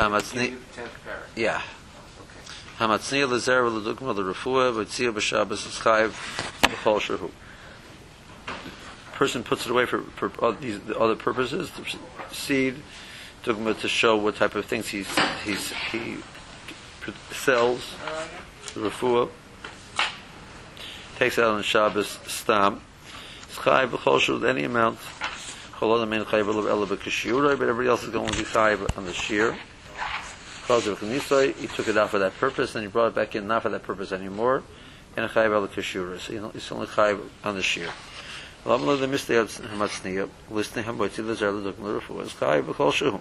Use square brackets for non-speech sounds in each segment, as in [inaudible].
Hamatzni, Tenth parak. yeah. Okay. Hamatzni lezer v'ledukma l'refuah v'tzia b'shabbos v'chayiv v'chol shehu. Person puts it away for, for all these the other purposes, the seed, dugma to show what type of things he's, he's, he sells, the refuah, takes out on Shabbos stam, chayiv v'chol shehu, any amount, chol adam ein chayiv but everybody else is going to be chayiv on the shear. He took it out for that purpose, and he brought it back in not for that purpose anymore, and a chayiv you know, it's only chayiv on the shear. Lo the mistay hamatzniya, listening hamotzi lezer leduk l'refuah, is chayiv v'chol shehu.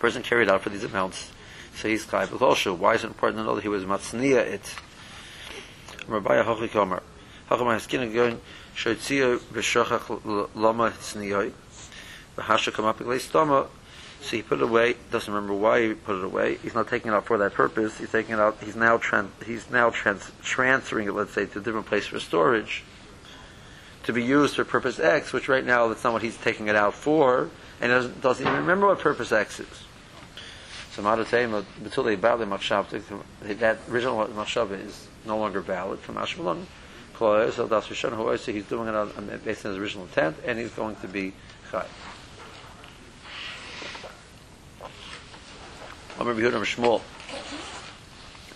Person carried out for these amounts, so he's chayiv v'chol shehu. Why is it important to know that he was matzniya it? Rabbi Hochi Komer. Hacham Haskin going shoytzia v'shachach lama tzniyoy. V'hasha come up stoma. So he put it away. Doesn't remember why he put it away. He's not taking it out for that purpose. He's taking it out. He's now tran- he's now trans- transferring it, let's say, to a different place for storage, to be used for purpose X, which right now that's not what he's taking it out for, and doesn't, doesn't even remember what purpose X is. So that original Machshav is no longer valid from Ashkelon. So he's doing it on, based on his original intent, and he's going to be Chai. Amr Behuda Shmuel.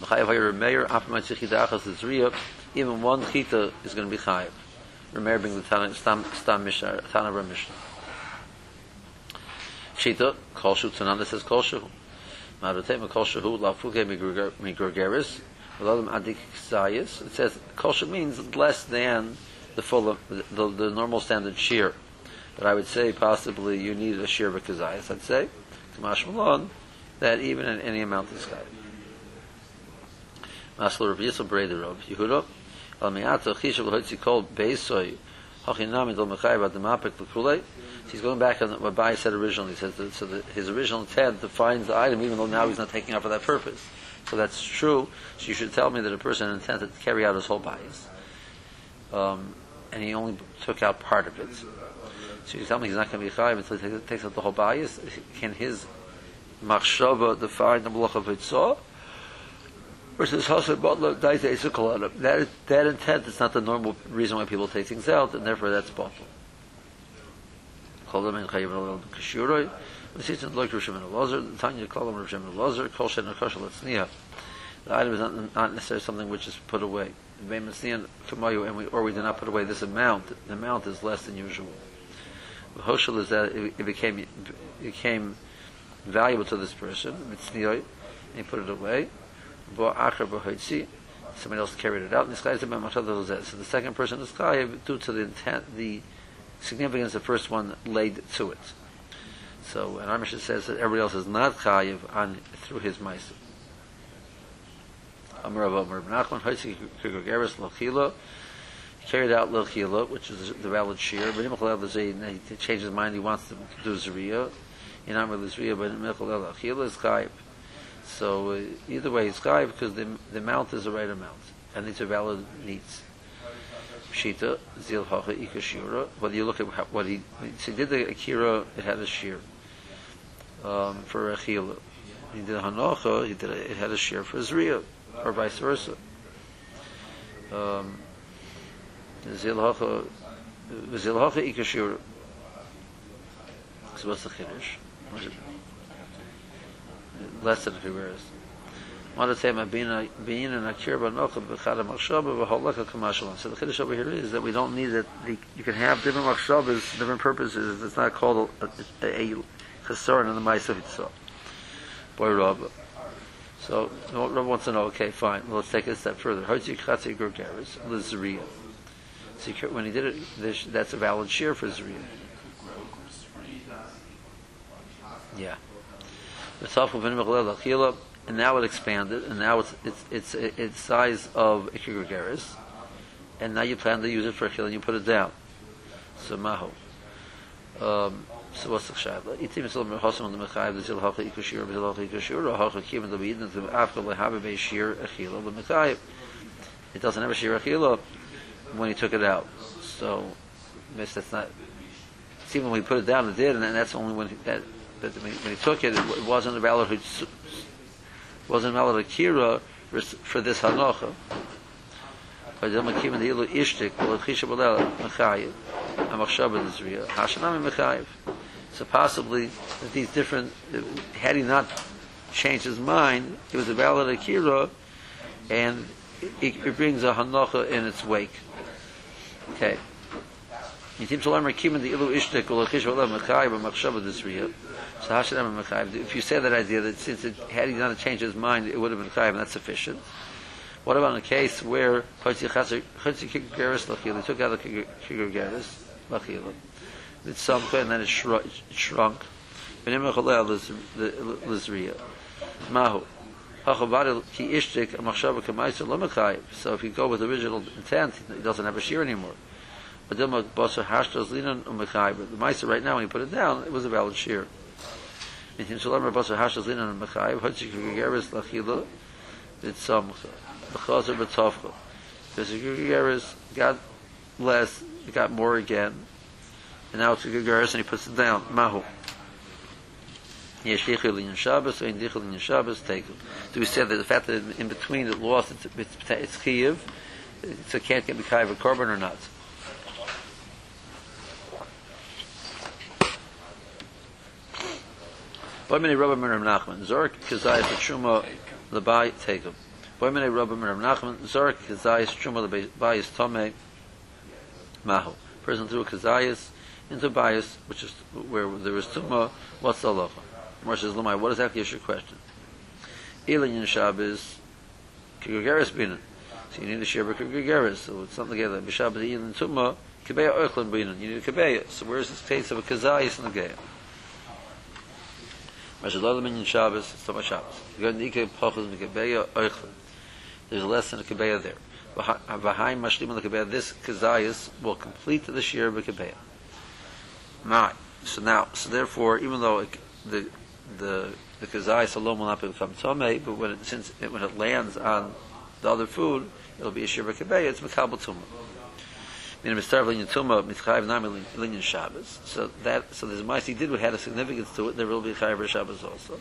Chayav Hayir Meir, After Tzidachas Zriya, even one Chita is going to be Chayav. Remeir being the Tana, Stam, Stam Mishnah, Tana Ram Mishnah. Chita, Kol Shu, says Kol Shu. Ma'adotem, Kol Shu, Lafuke Migrogeris, V'lodem Adik Ksayis. It says Kol Shu means less than the full, of, the, the normal standard shear. But I would say possibly you need a shear b'kazayis. I'd say, Kamash Malon, that even in any amount of Chayav. Maslo Rav Yisrael Breder Rav Yehuda, Al Mi'ata Chishav L'Hotzi Kol Beisoy, Hachinam Idol Mechayiv Ad Demapik L'Kulei. He's going back on what Bai said originally. He says that, so that his original intent defines the item, even though now he's not taking out for that purpose. So that's true. So you should tell me that a person intended to carry out his whole bias, um, and he only took out part of it. So you tell me he's not going to be chayiv until he takes out the whole bias. Can his machshava define the malach of itzah? Versus Hasa Butler dies Eisukalanam. That that intent is not the normal reason why people take things out, and therefore that's bottle. Kolam the Tanya Kolam Kol Shen. The item is not, not necessarily something which is put away. Etzniya Kamayu, and we, or we did not put away this amount. The amount is less than usual. The Hoshel is that it, it became it became valuable to this person. And he put it away. Bo somebody else carried it out. And this guy is about Machshad So the second person is Chayiv due to the intent, the significance the first one laid to it. So, and says that everybody else is not Chayiv on through his Lochila. He carried out Lochila, which is the valid shear. But he changed his mind. He wants to do Zriya. In Amar Lozriya, but Imachal Lochila is Chayiv. So uh, either way, it's Chayiv because the, the amount is the right amount. And these are valid needs. Pshita, Zil Hacha, Ika Shira. Whether you look at what he, so he did the Akira, it had a shear. Um, for Achila. He did Hanocha, he did a, it had a shear for Zriya, or vice versa. Um, Zil Hacha, Zil Hacha, Ika Shira. So what's the? Less than if he wears. So the chiddush over here is that we don't need that. You can have different machshavas, different purposes. It's not called a, chesaron in the ma'asav itself. Boy Rabba. So Rabba wants to know. Okay, fine. Well, let's take it a step further. Hotzi chatzi gergeris can- when he did it, that's a valid shear for zriya. Yeah. The Lechila, and now it expanded, and now it's it's it's it's size of Ikigregaris, and now you plan to use it for Achila, and you put it down. So Maho. Um, so what's the shaila? Itim merhosim on the mechayiv the zil hacha the b'yidin the afka lehabe achila the. It doesn't have a shir achila when he took it out. So, miss that's not. See when we put it down, it did, and that's only when he, that but when, he took it, it wasn't a valid wasn't a valid akira for this hanocha. Vayzem akim the ilu ishtik, v'lo chisha b'lel mechayiv, ha-machshava nizriya, ha-shanami mechayiv. So possibly that these different, had he not changed his mind, it was a valid akira, and it, it brings a hanocha in its wake. Okay. Yitim shalom rakim the ilu ishtik, v'lo chisha b'lel mechayiv, ha-machshava nizriya. So ha-shanami mechayiv. If you say that idea, that since it, had he not changed his mind, it would have been chayiv, and that's sufficient. What about in a case where Chotzi Kigeris Lachila, they took out the Kigeris Lachila, it's something and then it shrunk. Benim Echolel Lizriya. Mahu. Hachavadi Ki Ishtik Machshava Kamaisa Lamachayv. So if you go with original intent, he doesn't have a shear anymore. But then Basa Hashtas Linan Umachayv. The Maisa right now, when you put it down, it was a valid shear. In Him Shalom Basa Hashtas Linan Umachayv. Chotzi Kigeris Lachila. It's Samcha. the chazer betofcha. Because the Gegeris got less, got more again, and now it's a Gegeris and he puts it down. Mahu. Yesh dichel in Shabbos, or in dichel in Shabbos, take it. So we said that the fact that in between it lost, it's, it's, chiyiv, so can't get Mikhail a korban or not. Boy many Rabbi Merim Nachman, Zork, Kazayas, Shuma, Labai, take him. Boimene Rabbi Rav Nachman, Zorik Kazayas Truma Bayis Tome Mahu. Person threw Kazayas into Bayis, which is where there is Tuma, what's the halacha? Mar says, Lamai, what is your question? Elin Yin Shabbos, Kigugeris Binan. So you need a Sheba Kigugeris, so it's something together. B'Shabbos Elin Tuma, Kebeya Oichlin Binan. You need Kebeya. So where's this case of a Kazayas in the Geya? Mar says, Lola Minyan Shabbos, it's Tuma Shabbos. You got Nika Pachas Mikebeya Oichlin. there's less than a kebeya there. V'haim mashlim the kebeya, this kezayis will complete the shir of kebeya. Right. So now, so therefore, even though it, the the the kezayis alone will not become tomei, but when it, since it, when it lands on the other food, it'll be a shir of kebeya. It's mekabel tumah. Meaning, Mr. Linyan Tumah, Mitzchayiv Nami Linyan Shabbos. So that, so there's a he did, had a significance to it, there will be Chayiv Shabbos also.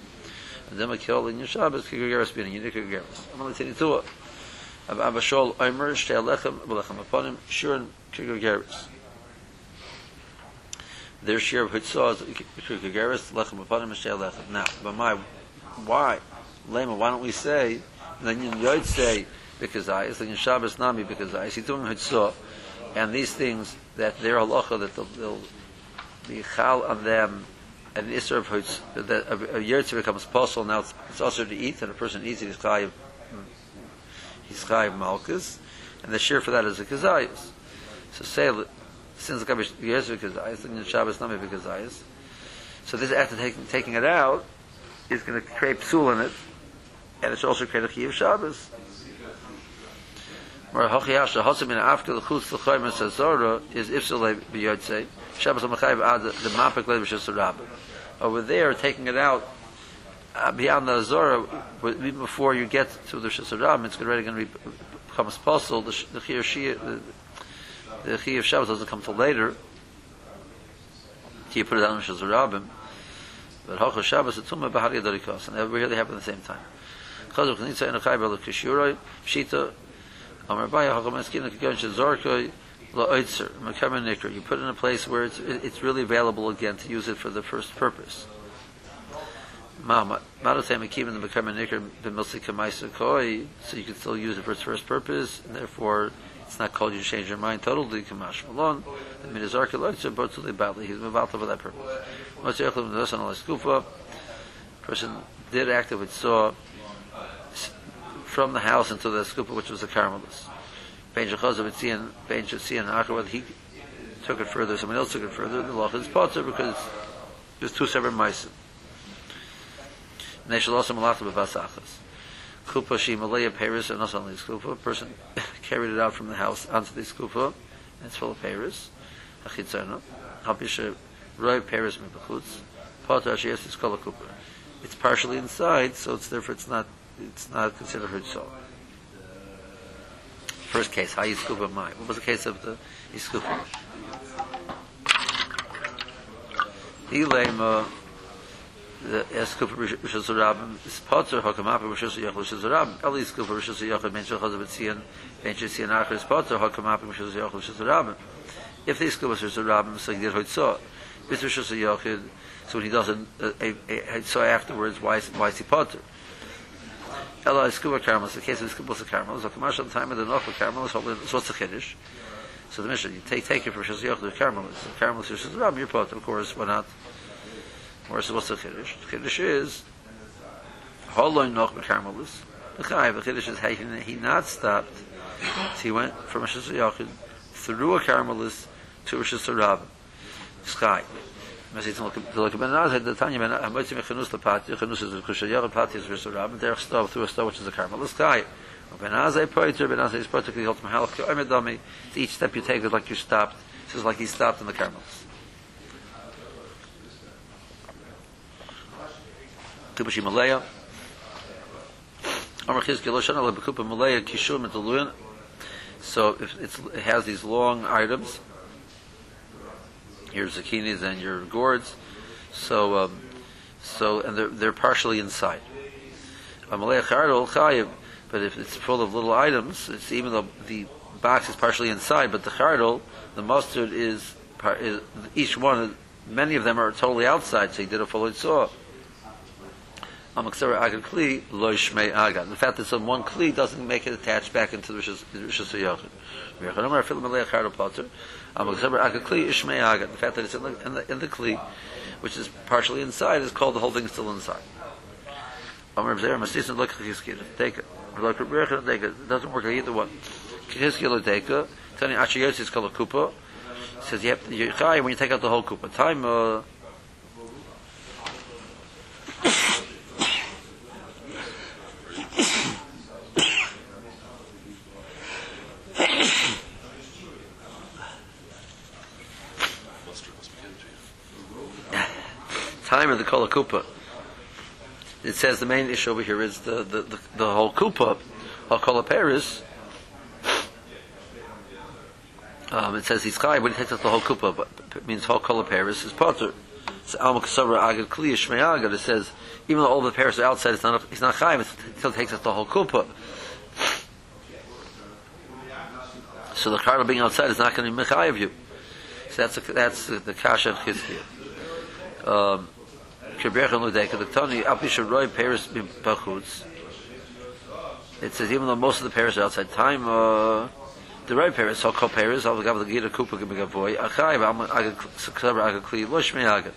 And then Makil Linyan Shabbos, Kigageras Bina, Yinik Kigageras. I'm only telling you Abashol Omer Shtei Lechem V'Lechem Aponim Shurin Kigageris. Their share of Hitzah is Kigageris Lechem Aponim Shtei Lechem. Now, but my, why? Lema, why don't we say, then you would say, because I, it's like in Shabbos Nami, because I, see doing Hitzah, and these things, that they're halacha, that they'll, they'll be chal on them, and the Isra of Hitzah, that a, a becomes possible, now it's, it's also to eat, and a person eats it, he's chayiv mm, he's chayiv malchus, and the share for that is a kazayis. So say since the yes kazayis, and Shabbos not maybe kazayis. So this after taking taking it out is going to create psul in it, and it's also create a chiyuv Shabbos. mer hoch ja so hat mir afkel gut zu gehen mit sazoro is ifsel be yot say shabbos am khayb ad the mapak lev shos rab. Over there taking it out uh, beyond the zora even before you get to the shos it's already going to be becomes possible the the khir the khir of shabbos doesn't come till later. Keep put it down shos rab. But hoch shabbos it's um behar yadrikos and it really happen at the same time. Khazuk nitsa in khayb al kishuroy shita Amar Baya. You put it in a place where it's, it's really available again to use it for the first purpose. so you can still use it for its first purpose, and therefore it's not called you to change your mind totally. Kamash he's Mavalta for that purpose. Person did act it saw from the house into the skupa, which was the Carmelist. Ben Shechazav Etzian, Ben Shetzian, afterward he took it further, someone else took it further, the law is potter because there's two separate mice. And they shall also malachta b'vasachas. Kupa she malaya Paris, and also only this kupa. A person [laughs] carried it out from the house onto the kupa, and it's full of Paris. Achitzana. Hapisha uh, roi Paris mibachutz. Pata she has this kupa. It's partially inside, so it's therefore it's not it's not considered hitzol. First case, how you scuba my. What was the case of the Yiskupa? Ilema the eskup rishus rabim is potter hakamap rishus yachol rishus rabim eli eskup rishus yachol ben shachaz betzion ben shesian achar is potter hakamap rishus yachol rishus rabim if the eskup rishus rabim so he did hoitzo bis rishus yachol so when he does a, uh, a, a, a so afterwards why why is he potter Ella eskup karmel the case of eskup karmel so commercial time of the is holding so what's the chiddush so the mission you take take it for rishus yachol the karmel the karmel rishus rabim you're potter of course why not Or so what's the Kiddush? The Kiddush is Holoi Noch Bekarmelis. The Chai, the Kiddush is hey, he not stopped. So he went from Hashanah through a Karmelis to Rosh Hashanah. Sky. Mas jetzt noch the like ben Naz the Tanya ben I'm waiting for Khnus the Pat the Khnus is the Kushayar Pat is Rosh Hashanah there stop through a stop which is a Karmelis Sky. Ben Naz I pray to Ben Naz is particularly helped my health. I'm a dummy. Each step you take is like you stopped. This is like he stopped in the. Kubashi Malaya. Chizki Bekupa Malaya Metaluyan. So it has these long items, your zucchinis and your gourds, so um, so and they're they're partially inside. But if it's full of little items, it's even though the box is partially inside, but the chardol, the mustard is, is each one. Many of them are totally outside, so he did a full saw. The fact that some one Kli doesn't make it attached back into the Rishus. Yachid The fact that it's in the, in the, in the Kli, which is partially inside, is called the whole thing is still inside. Take it. It. Doesn't work either one. Says you have to, when you take out the whole Kupa. Time, uh, time of the Kol Kupa. It says the main issue over here is the, the, the, the whole Kupa, or Kol Paris. Um, it says he's chai, but he takes out the whole Kupa, but it means whole Kol Paris is Potter. So Alma Kasavra Agad Kliya it says, even though all the Paris are outside, it's not, he's not chai, he still takes out the whole Kupa. So the cardinal being outside is not going to be mechay of you. So that's a, that's the, the kasha of Chizkiah. Um, it says even though most of the pairs are outside time, uh, the right pairs, so called pairs, I'll give the Gita Kupa Gimigavoy, Achai, Agakli, Loshmi Agak.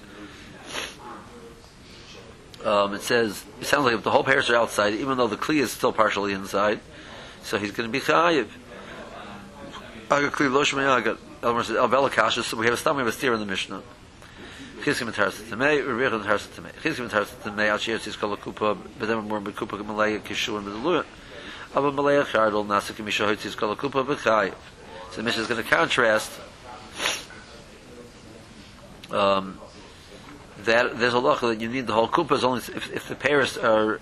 Um, it says, it sounds like if the whole pairs are outside, even though the Kli is still partially inside, so he's going to be Chayiv. Agakli. Elmer El Belakasha, so we have a stam, we have a steer in the Mishnah. Chizkim et Harsa Tamei, Rebbecha et Harsa Tamei. Chizkim et Harsa Tamei, Al Shiyas Yizkol HaKupa, Bedem Amor Bekupa Gemalaya Kishu and Bedeluya. Abba Malaya Chardol, Nasa Kimisha Hoytz Yizkol HaKupa Bechayiv. So the Mishnah is going to contrast um, that there's a lacha that you need the whole kupa only if, if the Paris are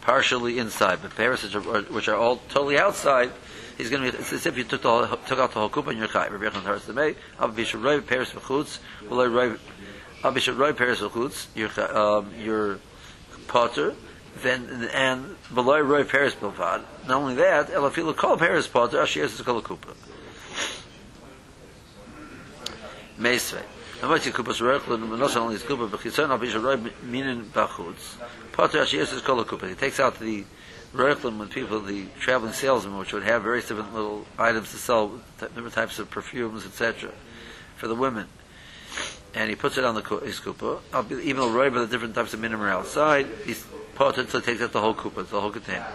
partially inside, but Paris which are, which are all totally outside, he's going to be. It's as if you took the whole, took out the whole kupa and you're chai. Rabbi Yechon Taras Demei, Abba Bishur Roy Paris Bechutz, Ulay Roy Abishur Roy Paris Bechutz, your um, your potter. Then and below Roy Paris Bilvad. Not only that, Elafila call Paris potter. Ashiyas is called a kupa. Meisvei. Not only is kupa, but chitzon al bishur roy minin bachutz. Potter Ashiyas is called a kupa. He takes out the Reichlin with people, the traveling salesmen, which would have various different little items to sell, different types of perfumes, etc., for the women. And he puts it on the his kupa. Even though Roy by the different types of minimum are outside, he's potentially takes out the whole kupa, the whole container.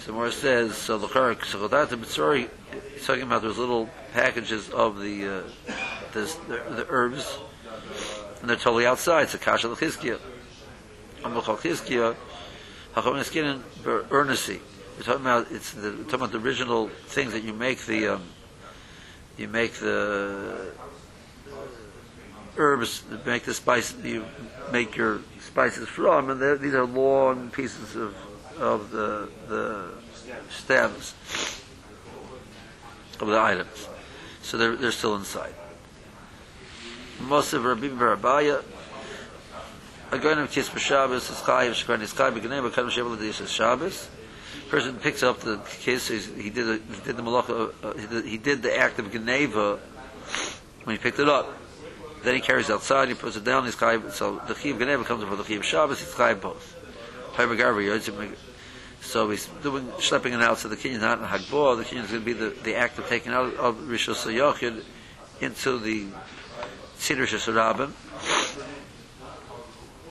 So more says, so the Charak, so that the Mitzori, he's talking about those little packages of the, uh, the, the herbs, and they're totally outside. So Kasha L'chizkiya. Amachal Chizkiya, Hachom Eskinin Ernesi. We're talking about it's the, talking about the original things that you make the um, you make the herbs, that make the spice, you make your spices from, and these are long pieces of of the the stems of the items, so they're they're still inside. Most of Rabbi Barabaya a goyim kiss for Shabbos is chayiv shkran is chayiv b'kadam shevel l'diyas is Shabbos. Person picks up the kiss. He did a, he did the malacha. Uh, he, did, he did the act of geneva when he picked it up. Then he carries it outside. He puts it down. He's chayiv. So the chiv geneva comes before the chiv Shabbos. He's chayiv both. So he's doing schlepping it out. So the kinyan not in hagbor. The kinyan is going to be the, the act of taking out of rishos into the tzidr shesarabim.